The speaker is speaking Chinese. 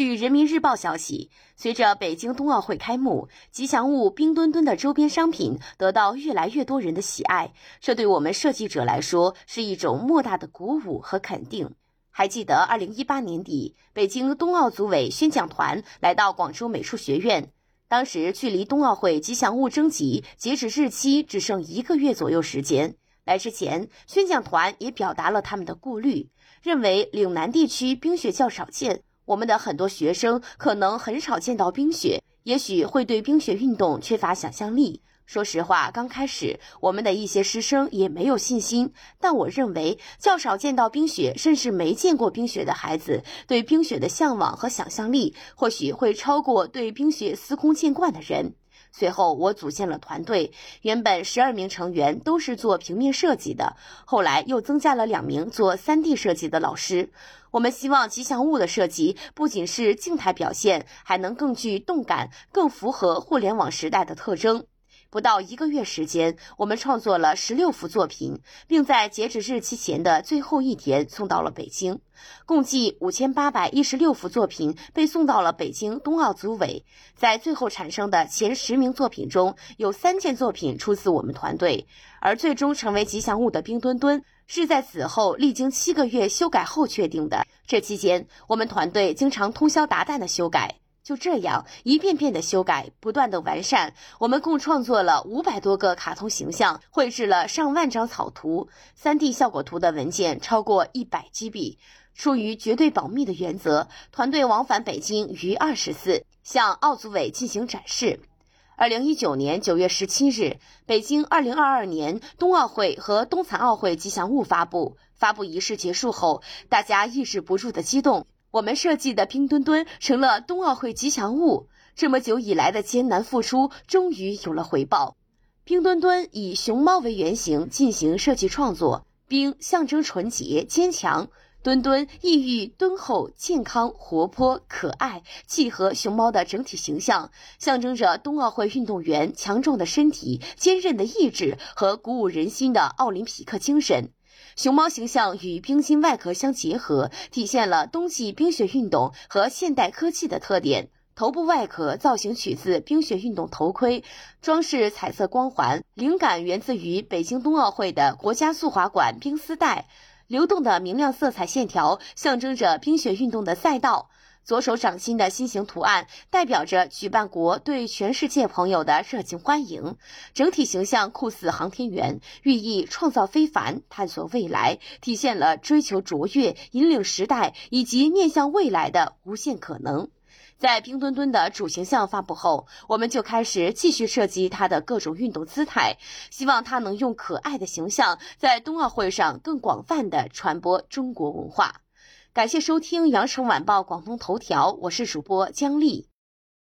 据人民日报消息，随着北京冬奥会开幕，吉祥物冰墩墩的周边商品得到越来越多人的喜爱，这对我们设计者来说是一种莫大的鼓舞和肯定。还记得二零一八年底，北京冬奥组委宣讲团来到广州美术学院，当时距离冬奥会吉祥物征集截止日期只剩一个月左右时间。来之前，宣讲团也表达了他们的顾虑，认为岭南地区冰雪较少见。我们的很多学生可能很少见到冰雪，也许会对冰雪运动缺乏想象力。说实话，刚开始我们的一些师生也没有信心。但我认为，较少见到冰雪，甚至没见过冰雪的孩子，对冰雪的向往和想象力，或许会超过对冰雪司空见惯的人。随后，我组建了团队，原本十二名成员都是做平面设计的，后来又增加了两名做 3D 设计的老师。我们希望吉祥物的设计不仅是静态表现，还能更具动感，更符合互联网时代的特征。不到一个月时间，我们创作了十六幅作品，并在截止日期前的最后一天送到了北京。共计五千八百一十六幅作品被送到了北京冬奥组委。在最后产生的前十名作品中，有三件作品出自我们团队，而最终成为吉祥物的冰墩墩是在此后历经七个月修改后确定的。这期间，我们团队经常通宵达旦的修改。就这样一遍遍的修改，不断的完善，我们共创作了五百多个卡通形象，绘制了上万张草图，三 D 效果图的文件超过一百 GB。出于绝对保密的原则，团队往返北京逾二十次，向奥组委进行展示。二零一九年九月十七日，北京二零二二年冬奥会和冬残奥会吉祥物发布。发布仪式结束后，大家抑制不住的激动。我们设计的冰墩墩成了冬奥会吉祥物，这么久以来的艰难付出终于有了回报。冰墩墩以熊猫为原型进行设计创作，冰象征纯洁坚强，墩墩意喻敦厚健康活泼可爱，契合熊猫的整体形象，象征着冬奥会运动员强壮的身体、坚韧的意志和鼓舞人心的奥林匹克精神。熊猫形象与冰晶外壳相结合，体现了冬季冰雪运动和现代科技的特点。头部外壳造型取自冰雪运动头盔，装饰彩色光环，灵感源自于北京冬奥会的国家速滑馆冰丝带。流动的明亮色彩线条象征着冰雪运动的赛道。左手掌心的心形图案代表着举办国对全世界朋友的热情欢迎，整体形象酷似航天员，寓意创造非凡、探索未来，体现了追求卓越、引领时代以及面向未来的无限可能。在冰墩墩的主形象发布后，我们就开始继续设计它的各种运动姿态，希望它能用可爱的形象在冬奥会上更广泛的传播中国文化。感谢收听羊城晚报广东头条，我是主播姜丽。